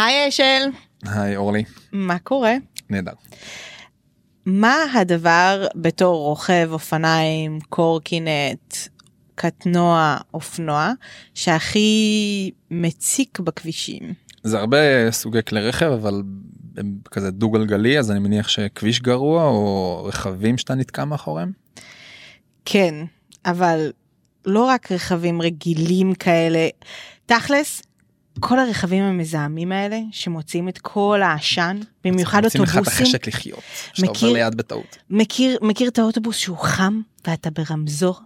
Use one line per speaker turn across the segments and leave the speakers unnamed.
היי אשל,
היי אורלי,
מה קורה?
נהדר.
מה הדבר בתור רוכב אופניים, קורקינט, קטנוע, אופנוע, שהכי מציק בכבישים?
זה הרבה סוגי כלי רכב אבל כזה דו גלגלי אז אני מניח שכביש גרוע או רכבים שאתה נתקע מאחוריהם.
כן, אבל לא רק רכבים רגילים כאלה, תכלס, כל הרכבים המזהמים האלה שמוציאים את כל העשן, במיוחד
מוצאים לך את
אוטובוסים,
החשק לחיות. שאתה עובר ליד בטעות.
מכיר, מכיר את האוטובוס שהוא חם ואתה ברמזור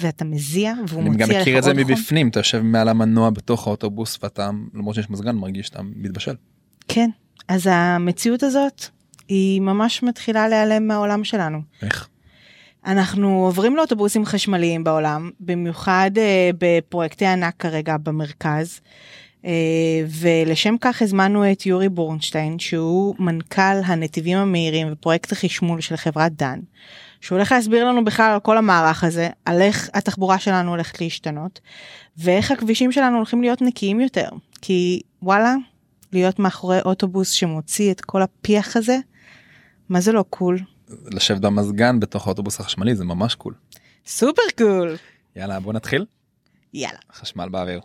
ואתה מזיע והוא
אני
מוציא
גם
עליך
מכיר את זה
עוד חום?
מבפנים אתה יושב מעל המנוע בתוך האוטובוס ואתה למרות שיש מזגן מרגיש שאתה מתבשל.
כן, אז המציאות הזאת היא ממש מתחילה להיעלם מהעולם שלנו.
איך?
אנחנו עוברים לאוטובוסים חשמליים בעולם, במיוחד אה, בפרויקטי ענק כרגע במרכז. אה, ולשם כך הזמנו את יורי בורנשטיין שהוא מנכ"ל הנתיבים המהירים ופרויקט החשמול של חברת דן. שהוא הולך להסביר לנו בכלל על כל המערך הזה, על איך התחבורה שלנו הולכת להשתנות, ואיך הכבישים שלנו הולכים להיות נקיים יותר. כי וואלה, להיות מאחורי אוטובוס שמוציא את כל הפיח הזה, מה זה לא cool?
לשבת במזגן בתוך האוטובוס החשמלי זה ממש cool.
super cool!
יאללה בוא נתחיל.
יאללה.
חשמל באוויר.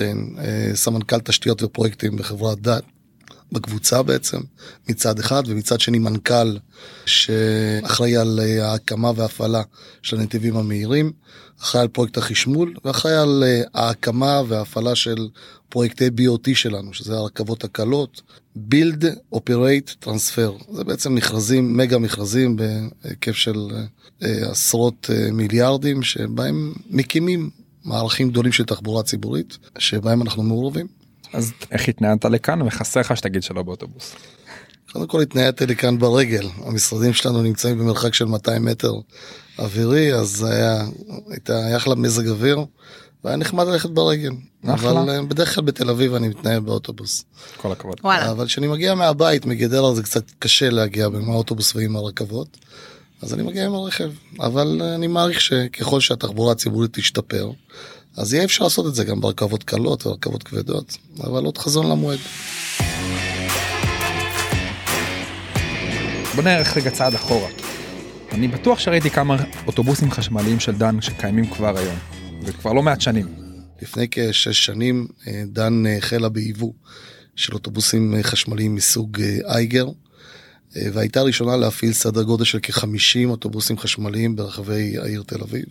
ברונשטיין, אה, סמנכ"ל תשתיות ופרויקטים בחברת דת, בקבוצה בעצם, מצד אחד, ומצד שני מנכ"ל שאחראי על אה, ההקמה וההפעלה של הנתיבים המהירים, אחראי על פרויקט החשמול, ואחראי על אה, ההקמה וההפעלה של פרויקטי BOT שלנו, שזה הרכבות הקלות, Build, Operate, Transfer. זה בעצם מכרזים, מגה מכרזים בהיקף של עשרות מיליארדים, שבהם מקימים מערכים גדולים של תחבורה ציבורית שבהם אנחנו מעורבים.
אז איך התנהלת לכאן וחסר לך שתגיד שלא באוטובוס.
קודם כל התניידתי לכאן ברגל, המשרדים שלנו נמצאים במרחק של 200 מטר אווירי, אז היה, הייתה, היה אחלה מזג אוויר, והיה נחמד ללכת ברגל.
אחלה.
אבל אה, בדרך כלל בתל אביב אני מתנהל באוטובוס.
כל הכבוד.
וואלה.
אבל כשאני מגיע מהבית, מגדרה זה קצת קשה להגיע עם האוטובוס ועם הרכבות, אז אני מגיע עם הרכב. אבל אני מעריך שככל שהתחבורה הציבורית תשתפר, אז יהיה אפשר לעשות את זה גם ברכבות קלות ורכבות כבדות, אבל עוד חזון למועד.
בוא נלך רגע צעד אחורה. אני בטוח שראיתי כמה אוטובוסים חשמליים של דן שקיימים כבר היום. וכבר לא מעט שנים.
לפני כשש שנים אה, דן אה, החלה ביבוא של אוטובוסים אה, חשמליים מסוג אייגר, והייתה ראשונה להפעיל סדר גודל של כ-50 אוטובוסים חשמליים ברחבי העיר תל אביב.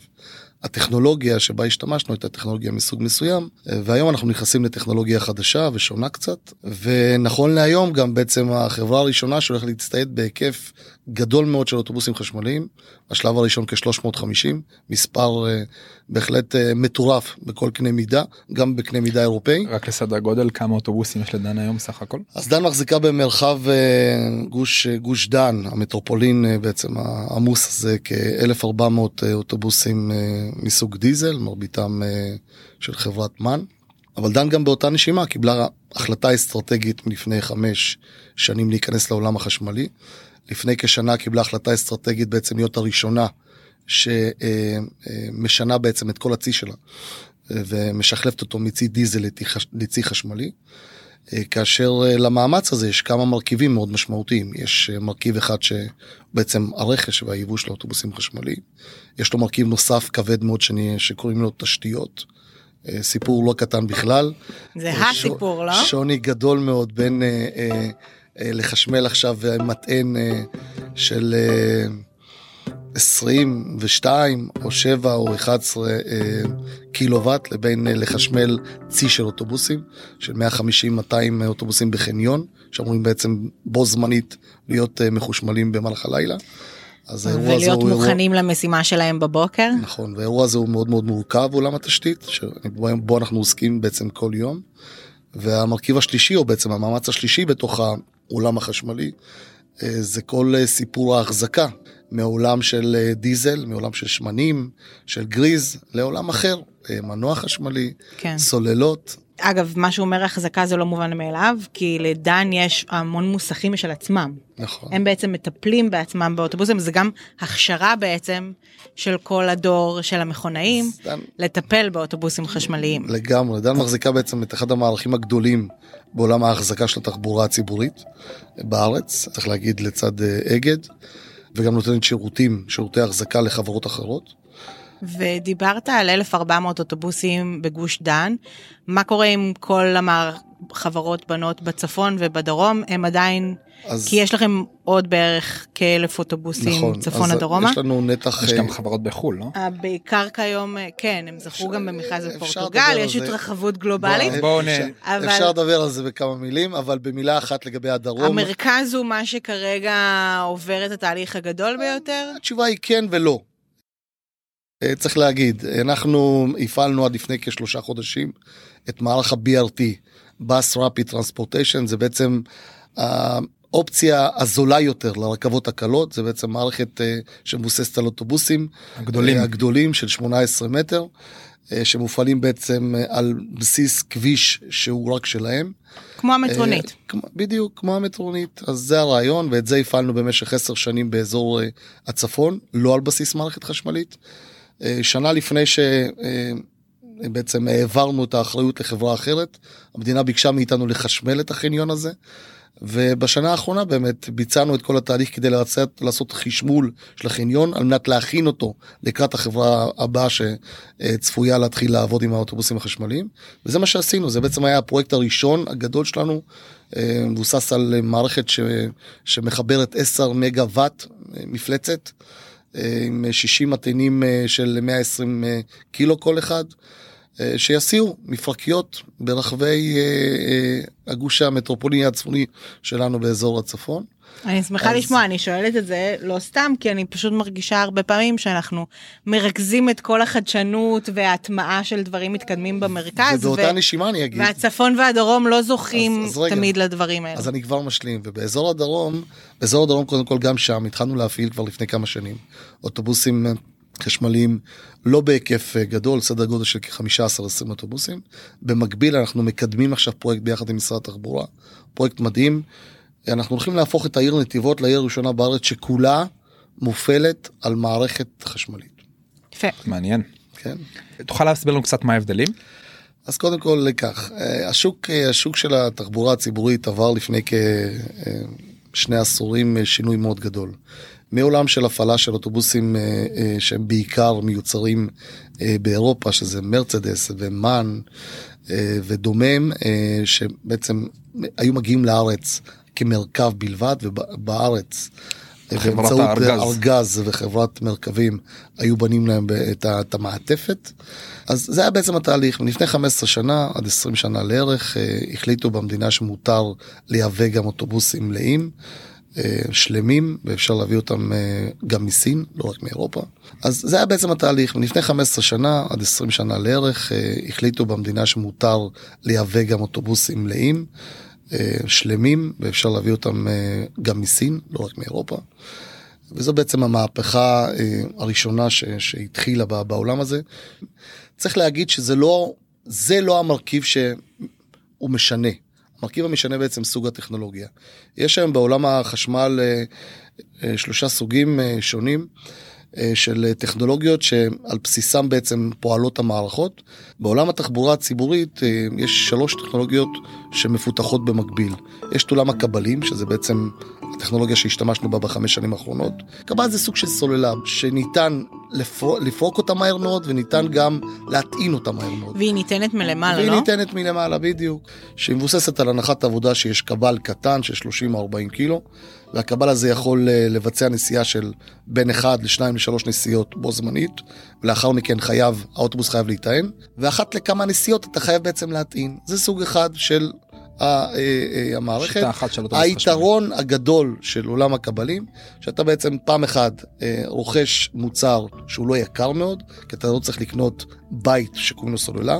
הטכנולוגיה שבה השתמשנו הייתה טכנולוגיה מסוג מסוים, אה, והיום אנחנו נכנסים לטכנולוגיה חדשה ושונה קצת, ונכון להיום גם בעצם החברה הראשונה שהולכת להצטייד בהיקף גדול מאוד של אוטובוסים חשמליים, השלב הראשון כ-350, מספר אה, בהחלט אה, מטורף בכל קנה מידה, גם בקנה מידה אירופאי.
רק לסדר גודל כמה אוטובוסים יש לדן היום סך הכל?
אז דן מחזיקה במרחב אה, גוש, גוש דן, המטרופולין אה, בעצם העמוס הזה, כ-1400 אוטובוסים אה, מסוג דיזל, מרביתם אה, של חברת מן. אבל דן גם באותה נשימה קיבלה החלטה אסטרטגית מלפני חמש שנים להיכנס לעולם החשמלי. לפני כשנה קיבלה החלטה אסטרטגית בעצם להיות הראשונה שמשנה בעצם את כל הצי שלה אה, ומשחלפת אותו מצי דיזל לצי חש- לצי חשמלי. אה, כאשר אה, למאמץ הזה יש כמה מרכיבים מאוד משמעותיים. יש אה, מרכיב אחד שבעצם הרכש והייבוא של האוטובוסים חשמליים. יש לו מרכיב נוסף כבד מאוד שאני, שקוראים לו תשתיות. אה, סיפור לא קטן בכלל.
זה
אה,
הסיפור, לא?
שוני גדול מאוד בין אה, אה, אה, לחשמל עכשיו מטען אה, של אה, 22 או 7 או 11 אה, קילוואט לבין אה, לחשמל צי של אוטובוסים של 150-200 אוטובוסים בחניון שאמורים בעצם בו זמנית להיות אה, מחושמלים במהלך הלילה. אז האירוע הזה
ולהיות
הוא אירוע-
מוכנים למשימה שלהם בבוקר.
נכון, והאירוע הזה הוא מאוד מאוד מורכב עולם התשתית, שבו אנחנו עוסקים בעצם כל יום. והמרכיב השלישי, או בעצם המאמץ השלישי בתוך העולם החשמלי, אה, זה כל אה, סיפור ההחזקה. מעולם של אה, דיזל, מעולם של שמנים, של גריז, לעולם אחר, אה, מנוע חשמלי,
כן.
סוללות.
אגב, מה שהוא אומר החזקה זה לא מובן מאליו, כי לדן יש המון מוסכים של עצמם.
נכון.
הם בעצם מטפלים בעצמם באוטובוסים, זה גם הכשרה בעצם של כל הדור של המכונאים,
דן-
לטפל באוטובוסים חשמליים.
לגמרי, דן מחזיקה בעצם את אחד המערכים הגדולים בעולם ההחזקה של התחבורה הציבורית בארץ, צריך להגיד לצד אה, אגד, וגם נותנת שירותים, שירותי החזקה לחברות אחרות.
ודיברת על 1,400 אוטובוסים בגוש דן, מה קורה עם כל החברות בנות בצפון ובדרום, הם עדיין,
אז
כי יש לכם עוד בערך כאלף אוטובוסים
נכון,
צפונה
אז
דרומה?
יש לנו נתח...
יש
אה,
גם חברות בחו"ל, לא?
אה, בעיקר כיום, אה, כן, הם זכו גם במכרז בפורטוגל, יש
זה.
התרחבות גלובלית.
בוא,
בואו
אפשר-
נ-
אבל-
אפשר לדבר על זה בכמה מילים, אבל במילה אחת לגבי הדרום,
המרכז הוא מה שכרגע עובר את התהליך הגדול ביותר?
התשובה היא כן ולא. אה, צריך להגיד, אנחנו הפעלנו עד לפני כשלושה חודשים את מערך ה-BRT, Bus Rapid Transportation, זה בעצם האופציה הזולה יותר לרכבות הקלות, זה בעצם מערכת אה, שמבוססת על אוטובוסים
הגדולים.
אה, הגדולים של 18 מטר, אה, שמופעלים בעצם אה, על בסיס כביש שהוא רק שלהם.
כמו המטרונית.
אה, כמו- בדיוק, כמו המטרונית. אז זה הרעיון, ואת זה הפעלנו במשך עשר שנים באזור אה, הצפון, לא על בסיס מערכת חשמלית. אה, שנה לפני שבעצם העברנו את האחריות לחברה אחרת, המדינה ביקשה מאיתנו לחשמל את החניון הזה. ובשנה האחרונה באמת ביצענו את כל התהליך כדי לצאת, לעשות חשמול של החניון על מנת להכין אותו לקראת החברה הבאה שצפויה להתחיל לעבוד עם האוטובוסים החשמליים וזה מה שעשינו זה בעצם היה הפרויקט הראשון הגדול שלנו אה, מבוסס על מערכת ש, שמחברת 10 מגה וואט אה, מפלצת אה, עם 60 מטענים אה, של 120 אה, קילו כל אחד. אה, שיסיעו מפרקיות ברחבי אה, אה, הגוש המטרופוליני הצפוני שלנו באזור הצפון.
אני שמחה
אז-
לשמוע, אני שואלת את זה לא סתם, כי אני פשוט מרגישה הרבה פעמים שאנחנו מרכזים את כל החדשנות וההטמעה של דברים מתקדמים במרכז,
ובאותה
ו-
נשימה אני אגיד,
והצפון והדרום לא זוכים
אז- אז רגע.
תמיד לדברים האלה.
אז אני כבר משלים, ובאזור הדרום, באזור הדרום קודם כל גם שם התחלנו להפעיל כבר לפני כמה שנים אוטובוסים אה, חשמליים לא בהיקף אה, גדול, סדר גודל של כ-15-20 אוטובוסים. במקביל אנחנו מקדמים עכשיו פרויקט ביחד עם משרד התחבורה, פרויקט מדהים. אנחנו הולכים להפוך את העיר נתיבות לעיר הראשונה בארץ שכולה מופעלת על מערכת חשמלית,
יפה.
מעניין.
כן?
תוכל להסביר לנו קצת מה ההבדלים?
אז קודם כל כך, אה, השוק, אה, השוק של התחבורה הציבורית עבר לפני כשני עשורים אה, שינוי מאוד גדול. מעולם של הפעלה של אוטובוסים שהם בעיקר מיוצרים באירופה, שזה מרצדס ומאן ודומם, שבעצם היו מגיעים לארץ כמרכב בלבד, ובארץ באמצעות
הארגז.
ארגז וחברת מרכבים היו בנים להם את המעטפת. אז זה היה בעצם התהליך. לפני 15 שנה עד 20 שנה לערך אה, החליטו במדינה שמותר לייבא גם אוטובוסים מלאים. אה, שלמים ואפשר להביא אותם אה, גם מסין לא רק מאירופה אז זה היה בעצם התהליך לפני 15 שנה עד 20 שנה לערך החליטו במדינה שמותר לייבא גם אוטובוסים מלאים שלמים ואפשר להביא אותם אה, גם מסין לא רק מאירופה. וזו בעצם המהפכה אה, הראשונה שהתחילה בעולם הזה. צריך להגיד שזה לא, זה לא המרכיב שהוא משנה. המרכיב המשנה בעצם סוג הטכנולוגיה. יש היום בעולם החשמל אה, אה, שלושה סוגים אה, שונים אה, של טכנולוגיות שעל בסיסם בעצם פועלות המערכות. בעולם התחבורה הציבורית אה, יש שלוש טכנולוגיות שמפותחות במקביל. יש את עולם הקבלים, שזה בעצם הטכנולוגיה שהשתמשנו בה בחמש שנים האחרונות. קבל זה סוג של סוללה שניתן לפרוק, לפרוק אותה מהר מאוד וניתן גם להטעין אותה מהר מאוד.
והיא ניתנת מלמעלה,
והיא
לא?
ניתנת מלמעלה בדיוק, שהיא מבוססת על הנחת עבודה שיש קבל קטן של 30 או 40 קילו, והקבל הזה יכול אה, לבצע נסיעה של בין 1 ל-2 ל-3 נסיעות בו זמנית, ולאחר מכן חייב, האוטובוס חייב להיטען, ואחת לכמה נסיעות אתה חייב בעצם להטעין. זה סוג אחד של אה, אה, המערכת.
שיטה אחת של אוטובוס חשמלי.
היתרון הגדול של עולם הקבלים, שאתה בעצם פעם אחת אה, רוכש מוצר שהוא לא יקר מאוד, כי אתה לא צריך לקנות בית שקוראים לו סוללה.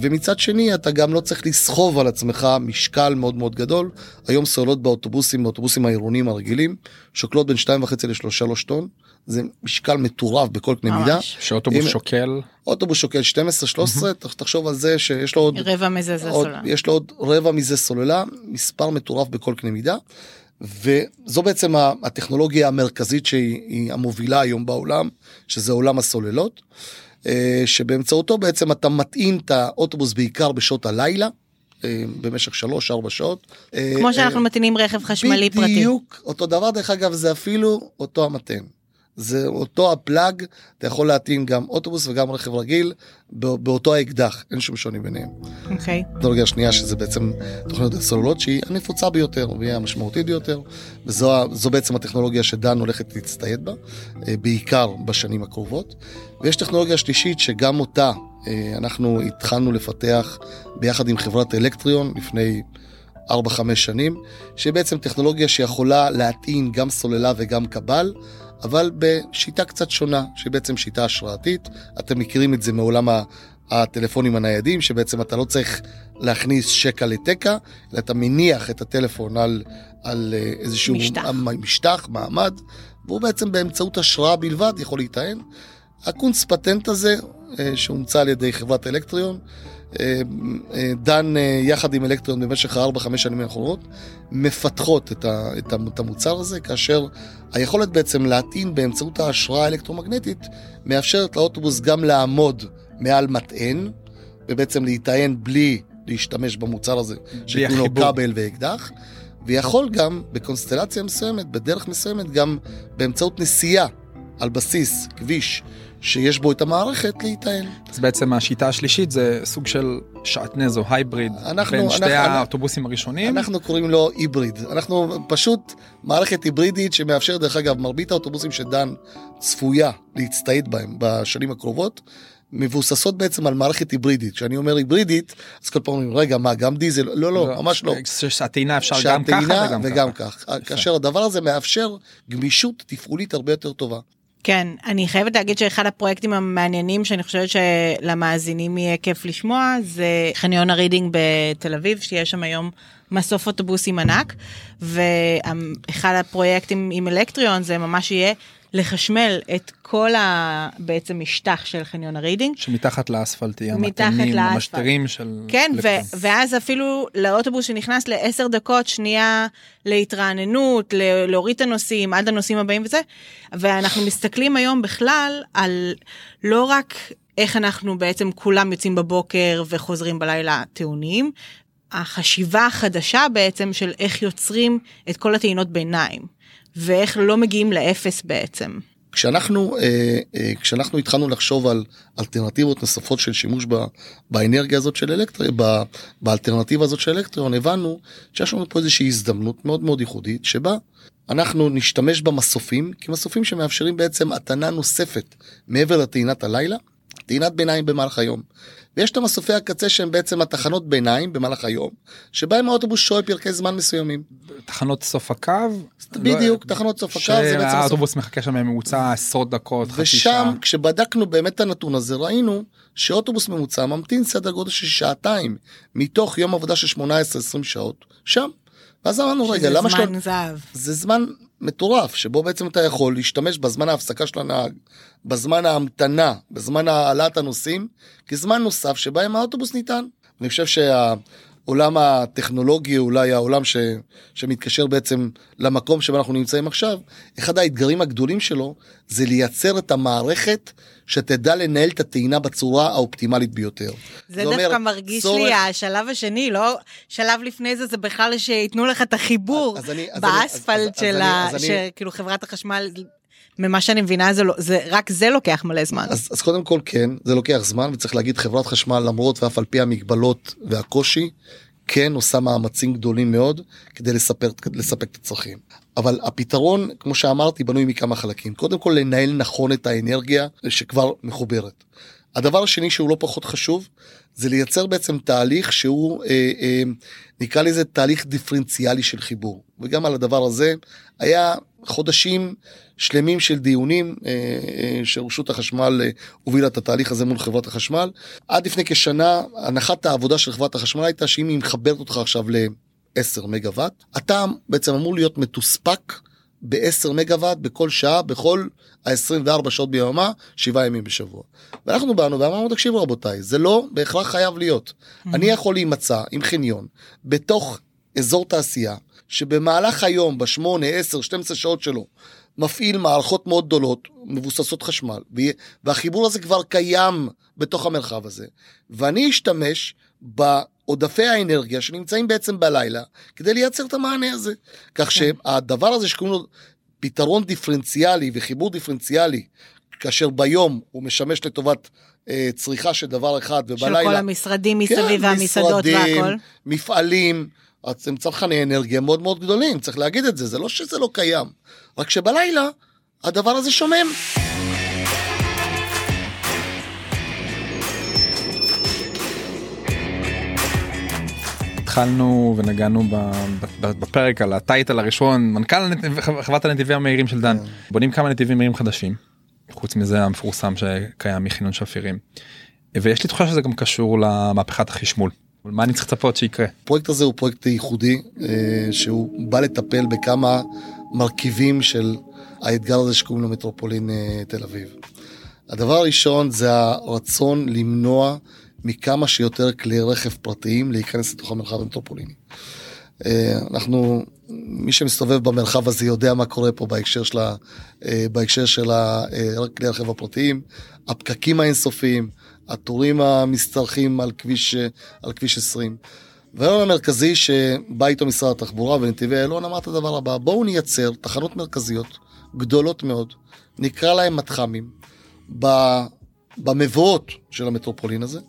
ומצד שני אתה גם לא צריך לסחוב על עצמך משקל מאוד מאוד גדול. היום סוללות באוטובוסים, באוטובוסים העירוניים הרגילים, שוקלות בין 2.5 ל-3 טון. זה משקל מטורף בכל קנה מידה.
שאוטובוס
אם-
שוקל
אוטובוס שוקל 12-13, תח- תחשוב על זה שיש לו עוד,
רבע מזה זה
עוד,
סוללה.
יש לו עוד רבע מזה סוללה, מספר מטורף בכל קנה מידה. וזו בעצם הטכנולוגיה המרכזית שהיא היא המובילה היום בעולם, שזה עולם הסוללות, אה, שבאמצעותו בעצם אתה מטעין את האוטובוס בעיקר בשעות הלילה, אה, במשך 3-4 שעות. אה,
כמו
אה,
שאנחנו מטעינים רכב חשמלי פרטי.
בדיוק אותו דבר דרך אגב זה אפילו אותו המתן. זה אותו הפלאג אתה יכול להטעין גם אוטובוס וגם רכב רגיל בא- באותו האקדח אין שום שוני ביניהם.
אוקיי.
הטכנולוגיה השנייה שזה בעצם תוכניות הסוללות שהיא הנפוצה ביותר והיא המשמעותית ביותר וזו בעצם הטכנולוגיה שדן הולכת להצטייד בה אה, בעיקר בשנים הקרובות ויש טכנולוגיה שלישית שגם אותה אה, אנחנו התחלנו לפתח ביחד עם חברת אלקטריון לפני 4-5 שנים שהיא בעצם טכנולוגיה שיכולה להטעין גם סוללה וגם קבל אבל בשיטה קצת שונה שהיא בעצם שיטה השראתית אתם מכירים את זה מעולם. הטלפונים הניידים שבעצם אתה לא צריך להכניס שקע לתקע אלא אתה מניח את הטלפון על, על אה, איזשהו
משטח.
משטח מעמד והוא בעצם באמצעות השראה בלבד יכול להיטען. הקונץ פטנט הזה אה, שהומצא על ידי חברת אלקטריון דן אה, יחד עם אלקטריון במשך ה-4-5 שנים האחרונות מפתחות את, ה, המוצר הזה כאשר היכולת בעצם להטעין באמצעות ההשראה האלקטרומגנטית מאפשרת לאוטובוס גם לעמוד מעל מטען ובעצם להיטען בלי להשתמש במוצר הזה שקוראים לו
החיבור.
כבל ואקדח ויכול גם בקונסטלציה מסוימת בדרך מסוימת גם באמצעות נסיעה על בסיס כביש שיש בו את המערכת להיטען.
אז בעצם השיטה השלישית זה סוג של שעטנז או hybrid
אנחנו-
בין שתי
אנחנו-
האוטובוסים הראשונים.
אנחנו קוראים לו hybrid. אנחנו פשוט מערכת היברידית שמאפשרת, דרך אגב, מרבית האוטובוסים שדן צפויה להצטייד בהם בשנים הקרובות, מבוססות בעצם על מערכת היברידית. כשאני אומר היברידית, אז כל פעם אומרים, רגע, מה, גם דיזל? לא, לא, ממש לא.
שהטעינה אפשר גם ככה וגם
וגם
ככה.
כך. כאשר הדבר הזה מאפשר גמישות תפעולית הרבה יותר טובה.
כן, אני חייבת להגיד שאחד הפרויקטים המעניינים שאני חושבת שלמאזינים יהיה כיף לשמוע זה חניון הרידינג בתל אביב שיש שם היום מסוף אוטובוסים ענק ואחד הפרויקטים עם אלקטריון זה ממש יהיה לחשמל את כל ה... בעצם משטח של חניון הרידינג.
שמתחת לאספלטי,
מתחת
המטענים,
לאספלט.
המשטרים של...
כן, ו-. ואז אפילו לאוטובוס שנכנס לעשר דקות שנייה להתרעננות, ל- להוריד את הנוסעים עד הנוסעים הבאים וזה, ואנחנו מסתכלים היום בכלל על לא רק איך אנחנו בעצם כולם יוצאים בבוקר וחוזרים בלילה טעונים, החשיבה החדשה בעצם של איך יוצרים את כל הטעינות ביניים, ואיך לא מגיעים לאפס בעצם.
כשאנחנו אה, אה, כשאנחנו התחלנו לחשוב על אלטרנטיבות נוספות של שימוש באנרגיה הזאת של אלקטריון באלטרנטיבה הזאת של אלקטריון הבנו שיש לנו פה איזושהי הזדמנות מאוד מאוד ייחודית שבה אנחנו נשתמש במסופים כמסופים שמאפשרים בעצם הטענה נוספת מעבר לטעינת הלילה טעינת ביניים במהלך היום. ויש את המסופי הקצה שהם בעצם התחנות ביניים במהלך היום שבהם האוטובוס שואל פרקי זמן מסוימים.
תחנות סוף הקו.
בדיוק
לא-
תחנות סוף הקו זה בעצם הסוף
שהאוטובוס מחכה שם בממוצע עשרות דקות, חצי
ושם
שעה.
כשבדקנו באמת את הנתון הזה ראינו שאוטובוס ממוצע ממתין סדר גודל של שעתיים מתוך יום עבודה של 18-20 שעות שם. ואז אמרנו רגע
שזה
למה שלא
זמן זהב.
זה זמן מטורף שבו בעצם אתה יכול להשתמש בזמן ההפסקה של הנהג בזמן ההמתנה בזמן העלאת הנוסעים כזמן נוסף שבהם האוטובוס ניתן. אני חושב שהעולם הטכנולוגי אולי העולם ש, שמתקשר בעצם למקום שבו אנחנו נמצאים עכשיו אחד האתגרים הגדולים שלו זה לייצר את המערכת שתדע לנהל את הטעינה בצורה האופטימלית ביותר.
זה
אומר,
דווקא מרגיש
צורך-
לי השלב השני, לא שלב לפני זה, זה בכלל שייתנו לך את החיבור באספלט של ה... שכאילו חברת החשמל, ממה שאני מבינה זה לא, זה רק זה לוקח מלא זמן.
אז, אז קודם כל כן זה לוקח זמן וצריך להגיד חברת חשמל למרות ואף על פי המגבלות והקושי כן עושה מאמצים גדולים מאוד כדי לספר, לספק את הצרכים. אבל הפתרון כמו שאמרתי בנוי מכמה חלקים קודם כל לנהל נכון את האנרגיה שכבר מחוברת. הדבר השני שהוא לא פחות חשוב זה לייצר בעצם תהליך שהוא אה, אה, נקרא לזה תהליך דיפרנציאלי של חיבור וגם על הדבר הזה היה חודשים שלמים של דיונים אה, אה, שרשות החשמל אה, הובילה את התהליך הזה מול חברת החשמל. עד לפני כשנה הנחת העבודה של חברת החשמל הייתה שאם היא מחברת אותך עכשיו ל-10 מגוואט, אתה בעצם אמור להיות מתוספק ב-10 מגוואט בכל שעה, בכל ה-24 שעות ביממה, 7 ימים בשבוע. ואנחנו באנו ואמרנו, תקשיבו רבותיי, זה לא בהכרח חייב להיות. אני יכול להימצא עם חניון בתוך אזור תעשייה, שבמהלך היום, ב-8, 10, 12 שעות שלו, מפעיל מערכות מאוד גדולות, מבוססות חשמל, והחיבור הזה כבר קיים בתוך המרחב הזה, ואני אשתמש בעודפי האנרגיה שנמצאים בעצם בלילה, כדי לייצר את המענה הזה. כך כן. שהדבר הזה שקוראים לו פתרון דיפרנציאלי וחיבור דיפרנציאלי, כאשר ביום הוא משמש לטובת אה, צריכה של דבר אחד, ובלילה...
של כל המשרדים מסביב כן, והמסעדות והכל.
מפעלים. אז הם צרכני אנרגיה מאוד מאוד גדולים, צריך להגיד את זה, זה לא שזה לא קיים, רק שבלילה הדבר הזה שומם.
התחלנו ונגענו בפרק על הטייטל הראשון מנכ"ל חברת הנתיבים המהירים של דן כן. בונים כמה נתיבים מהירים חדשים חוץ מזה המפורסם שקיים מחינון שפירים ויש לי תחושה שזה גם קשור למהפכת החשמול מה אני צריך לצפות שיקרה?
הפרויקט הזה הוא פרויקט ייחודי אה, שהוא בא לטפל בכמה מרכיבים של האתגר הזה שקוראים לו מטרופולין אה, תל אביב. הדבר הראשון זה הרצון למנוע מכמה שיותר כלי רכב פרטיים להיכנס לתוך המרחב המטרופוליני. אה, אנחנו, מי שמסתובב במרחב הזה יודע מה קורה פה בהקשר של, ה, בהקשר של הכלי הרכב הפרטיים, הפקקים האינסופיים, התורים המשתרכים על על כביש 20. והרעיון המרכזי שבא איתו משרד התחבורה ונתיבי איילון אמר את הדבר הבא, בואו נייצר תחנות מרכזיות גדולות מאוד, נקרא להם מתחמים, במבואות של המטרופולין הזה,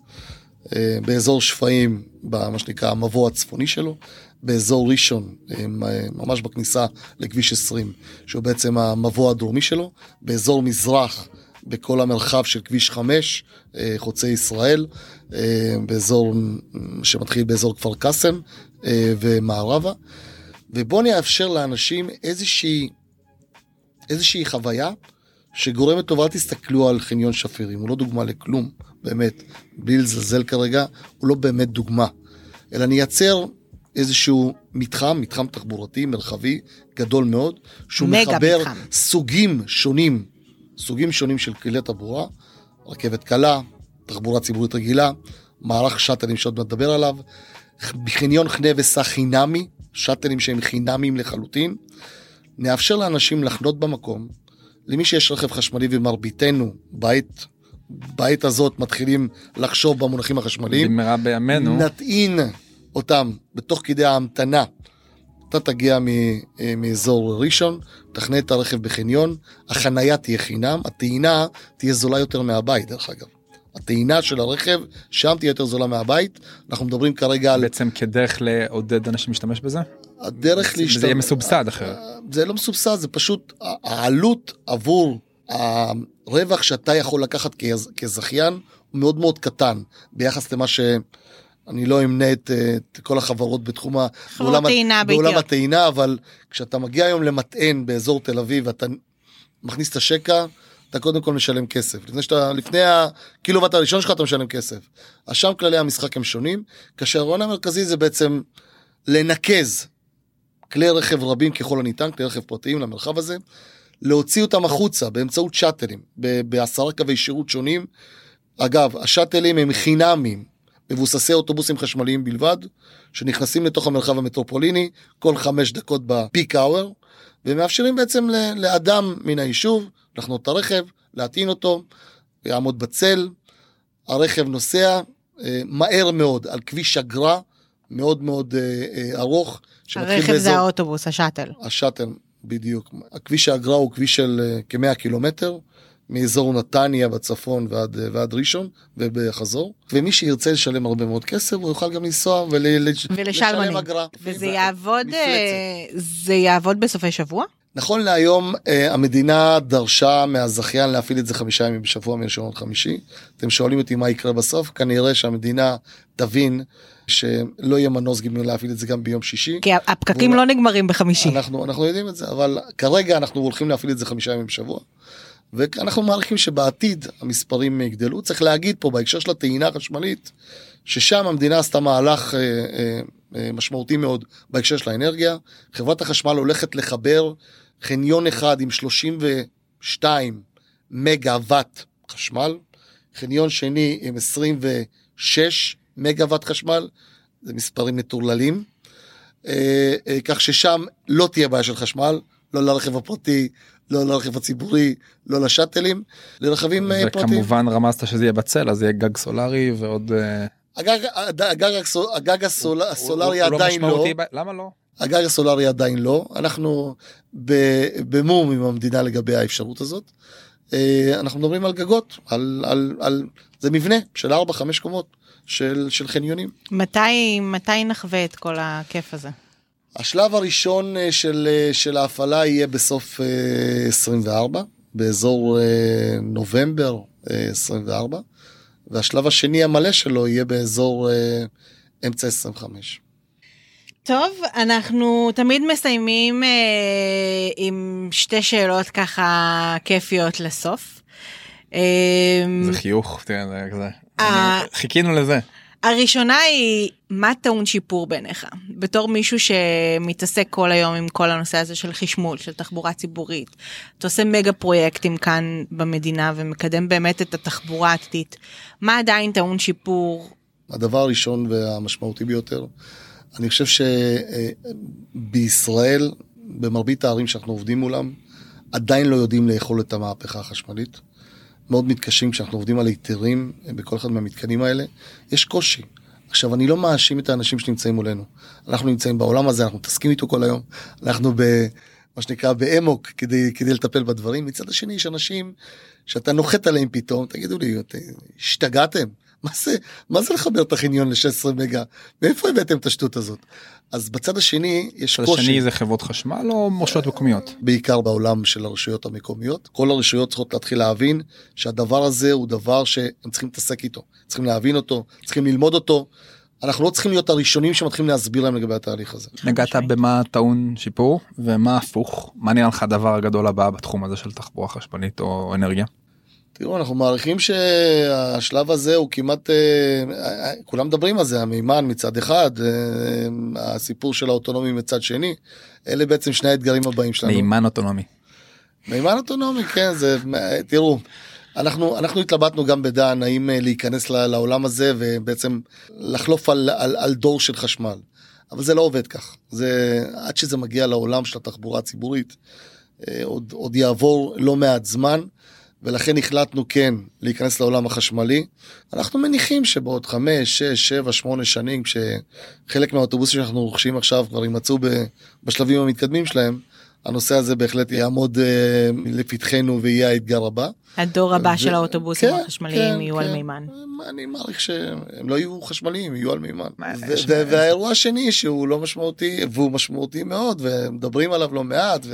אה, באזור שפיים, במה שנקרא המבוא הצפוני שלו, באזור ראשון, אה, ממש בכניסה לכביש 20, שהוא בעצם המבוא הדרומי שלו, באזור מזרח בכל המרחב של כביש 5, אה, חוצה ישראל, אה, באזור שמתחיל באזור כפר קאסם ומערבה, ובואו נאפשר לאנשים איזושהי, איזושהי חוויה שגורמת טובה, תסתכלו על חניון שפירים, הוא לא דוגמה לכלום, באמת, בלי לזלזל כרגע, הוא לא באמת דוגמה, אלא נייצר איזשהו מתחם, מתחם תחבורתי, מרחבי, גדול מאוד, שהוא מחבר מתחם. סוגים שונים סוגים שונים של כלי תחבורה, רכבת קלה, תחבורה ציבורית רגילה, מערך שאטלים שעוד מדבר עליו, חניון חנה וסע חינמי, שאטלים שהם חינמיים לחלוטין. נאפשר לאנשים לחנות במקום, למי שיש רכב חשמלי ומרביתנו בעת, בעת הזאת מתחילים לחשוב במונחים החשמליים.
במהרה בימינו.
נטעין אותם בתוך כדי ההמתנה אתה תגיע אה, מאזור ראשון, תכנה את הרכב בחניון, החנייה תהיה חינם, הטעינה תהיה זולה יותר מהבית דרך אגב. הטעינה של הרכב שם תהיה יותר זולה מהבית, אנחנו מדברים כרגע על...
בעצם כדרך לעודד אנשים להשתמש בזה?
הדרך להשתמש...
זה יהיה מסובסד אחרת.
זה לא מסובסד, זה פשוט העלות עבור הרווח שאתה יכול לקחת כזכיין הוא מאוד מאוד קטן ביחס למה ש... אני לא אמנה את, את כל החברות בתחום ה...
בעולם, הטעינה
בעולם הטעינה, אבל כשאתה מגיע היום למטען באזור תל אביב ואתה מכניס את השקע, אתה קודם כל משלם כסף. לפני שאתה, לפני הקילוואט הראשון שלך אתה משלם כסף. אז שם כללי המשחק הם שונים, כאשר הרעיון המרכזי זה בעצם לנקז כלי רכב רבים ככל הניתן, כלי רכב פרטיים למרחב הזה, להוציא אותם החוצה באמצעות שאטלים, בעשרה קווי שירות שונים. אגב, השאטלים הם חינמים, מבוססי אוטובוסים חשמליים בלבד, שנכנסים לתוך המרחב המטרופוליני כל חמש דקות בפיק האוור, ומאפשרים בעצם לאדם מן היישוב לחנות את הרכב, להטעין אותו, יעמוד בצל, הרכב נוסע אה, מהר מאוד על כביש אגרה מאוד מאוד אה, אה, ארוך.
הרכב באזור... זה האוטובוס, השאטל.
השאטל, בדיוק. הכביש האגרה הוא כביש של אה, כמאה קילומטר. מאזור נתניה בצפון ועד, ועד ראשון ובחזור ומי שירצה לשלם הרבה מאוד כסף הוא יוכל גם לנסוע ולשלם אגרה.
וזה יעבוד, אה, זה יעבוד בסופי שבוע?
נכון להיום אה, המדינה דרשה מהזכיין להפעיל את זה חמישה ימים בשבוע מראשון עד חמישי. אתם שואלים אותי מה יקרה בסוף, כנראה שהמדינה תבין שלא יהיה מנוס גם להפעיל את זה גם ביום שישי.
כי הפקקים
ואולי-
לא נגמרים בחמישי.
אנחנו, אנחנו יודעים את זה, אבל כרגע אנחנו הולכים להפעיל את זה חמישה ימים בשבוע. ואנחנו מעריכים שבעתיד המספרים יגדלו. צריך להגיד פה בהקשר של הטעינה החשמלית, ששם המדינה עשתה מהלך אה, אה, אה, משמעותי מאוד בהקשר של האנרגיה. חברת החשמל הולכת לחבר חניון אחד עם 32 מגה וואט חשמל, חניון שני עם 26 מגה וואט חשמל, זה מספרים מטורללים. כך ששם לא תהיה בעיה של חשמל, לא לרכב הפרטי, לא לרכב הציבורי, לא לשאטלים, לרכבים אה, פרטיים.
וכמובן רמזת שזה יהיה בצל אז יהיה גג סולארי ועוד אה,
הגג, הד- הגג, הגג הסול,
הוא-
הסולארי
הוא- הוא
עדיין לא,
משמעותי ב- למה לא?
הגג הסולארי עדיין לא, אנחנו במום עם המדינה לגבי האפשרות הזאת. אה, אנחנו מדברים על גגות, על, על, על, זה מבנה של 4-5 קומות של, של חניונים.
מתי מתי נחווה את כל הכיף הזה?
השלב הראשון אה, של, אה, של ההפעלה יהיה בסוף אה, 24, באזור אה, נובמבר אה, 24, והשלב השני המלא שלו יהיה באזור אמצע 25.
טוב, אנחנו תמיד מסיימים אה, עם שתי שאלות ככה כיפיות לסוף. אה,
זה חיוך תראה, זה כזה.
אה.
חיכינו לזה.
הראשונה היא, מה טעון שיפור בעיניך? בתור מישהו שמתעסק כל היום עם כל הנושא הזה של חשמול, של תחבורה ציבורית, אתה עושה מגה פרויקטים כאן במדינה ומקדם באמת את התחבורה העתידית, מה עדיין טעון שיפור?
הדבר הראשון והמשמעותי ביותר, אני חושב שבישראל, במרבית הערים שאנחנו עובדים מולם, עדיין לא יודעים לאכול את המהפכה החשמלית. מאוד מתקשים כשאנחנו עובדים על היתרים בכל אחד מהמתקנים האלה. יש קושי. עכשיו, אני לא מאשים את האנשים שנמצאים מולנו. אנחנו נמצאים בעולם הזה, אנחנו מתעסקים איתו כל היום. אנחנו ב... מה שנקרא באמוק כדי, כדי לטפל בדברים. מצד השני, יש אנשים שאתה נוחת עליהם פתאום, תגידו לי, "אתם השתגעתם? מה זה, מה זה לחבר את החניון ל-16 מגה? מאיפה הבאתם את השטות הזאת? אז בצד השני, יש קושי.
השני זה חברות חשמל או מורשות מקומיות?
בעיקר בעולם של הרשויות המקומיות. כל הרשויות צריכות להתחיל להבין שהדבר הזה הוא דבר שהם צריכים להתעסק איתו. צריכים להבין אותו, צריכים ללמוד אותו. אנחנו לא צריכים להיות הראשונים שמתחילים להסביר להם לגבי התהליך הזה.
נגעת. במה טעון שיפור ומה הפוך מה נראה לך הדבר הגדול הבא בתחום הזה של תחבורה חשמלית או אנרגיה?
תראו, אנחנו מעריכים שהשלב הזה הוא כמעט, אה, אה, כולם מדברים על זה, המימן מצד אחד, אה, הסיפור של האוטונומי מצד שני, אלה בעצם שני האתגרים הבאים שלנו.
מימן אוטונומי.
מימן אוטונומי, כן, זה, תראו, אנחנו, אנחנו התלבטנו גם בדן האם להיכנס לעולם הזה ובעצם לחלוף על, על, על דור של חשמל. אבל זה לא עובד כך. זה, עד שזה מגיע לעולם של התחבורה הציבורית, עוד, עוד יעבור לא מעט זמן, ולכן החלטנו כן להיכנס לעולם החשמלי. אנחנו מניחים שבעוד חמש, שש, שבע, שמונה שנים, כשחלק מהאוטובוסים שאנחנו רוכשים עכשיו כבר יימצאו בשלבים המתקדמים שלהם, הנושא הזה בהחלט יעמוד אה, לפתחנו ויהיה האתגר הבא.
הדור הבא
ו-
של האוטובוסים
כן,
החשמליים
כן,
יהיו על
כן.
מימן.
אני מעריך שהם לא יהיו חשמליים, יהיו על מימן. ו- ו- והאירוע השני שהוא לא משמעותי, והוא משמעותי מאוד, ומדברים עליו לא מעט,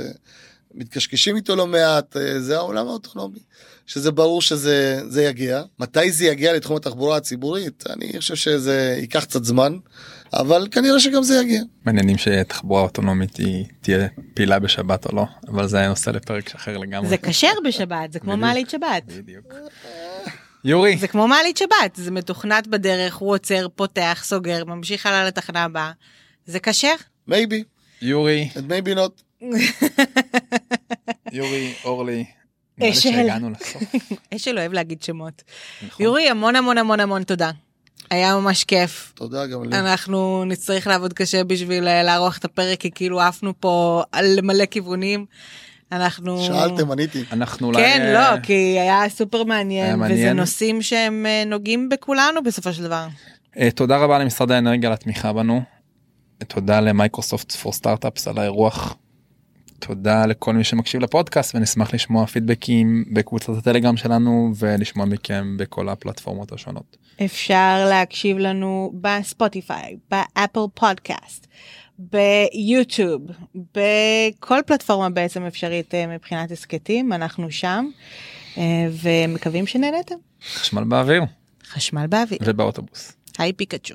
ומתקשקשים איתו לא מעט, אה, זה העולם האוטונומי. שזה ברור שזה זה יגיע. מתי זה יגיע לתחום התחבורה הציבורית? אני חושב שזה ייקח קצת זמן, אבל כנראה שגם זה יגיע.
מעניינים שתחבורה אוטונומית היא תהיה פעילה בשבת או לא אבל זה נושא לפרק אחר לגמרי.
זה כשר בשבת, זה כמו. מעלית שבת.
בדיוק. יורי
זה כמו מעלית שבת, זה מתוכנת בדרך, הוא עוצר, פותח, סוגר, ממשיך הלאה לתחנה הבאה. זה כשר?
maybe,
יורי
and maybe not.
יורי אורלי. נראה לי. שהגענו לסוף.
אשל אוהב להגיד שמות.
נכון.
יורי, המון המון המון המון תודה. היה ממש כיף.
תודה גם לי.
אנחנו נצטרך לעבוד קשה בשביל אה, לערוך את הפרק, כי כאילו עפנו פה על מלא כיוונים. אנחנו...
שאלתם, עניתי.
אנחנו אולי
כן,
אה,
לא, כי היה סופר
היה
מעניין, וזה. נושאים שהם אה, נוגעים בכולנו בסופו של דבר.
אה, תודה רבה למשרד האנרגיה על התמיכה בנו. תודה ל Microsoft for Startups על האירוח. תודה לכל מי שמקשיב לפודקאסט ונשמח לשמוע פידבקים בקבוצת הטלגרם שלנו ולשמוע מכם בכל הפלטפורמות השונות.
אפשר להקשיב לנו ב Spotify, ב Apple Podcast, ביוטיוב, בכל פלטפורמה בעצם אפשרית אה, מבחינת הסכתים, אנחנו שם, אה, ומקווים שנהנתם.
חשמל באוויר
חשמל באוויר.
ובאוטובוס.
היי פיקאצ'ו.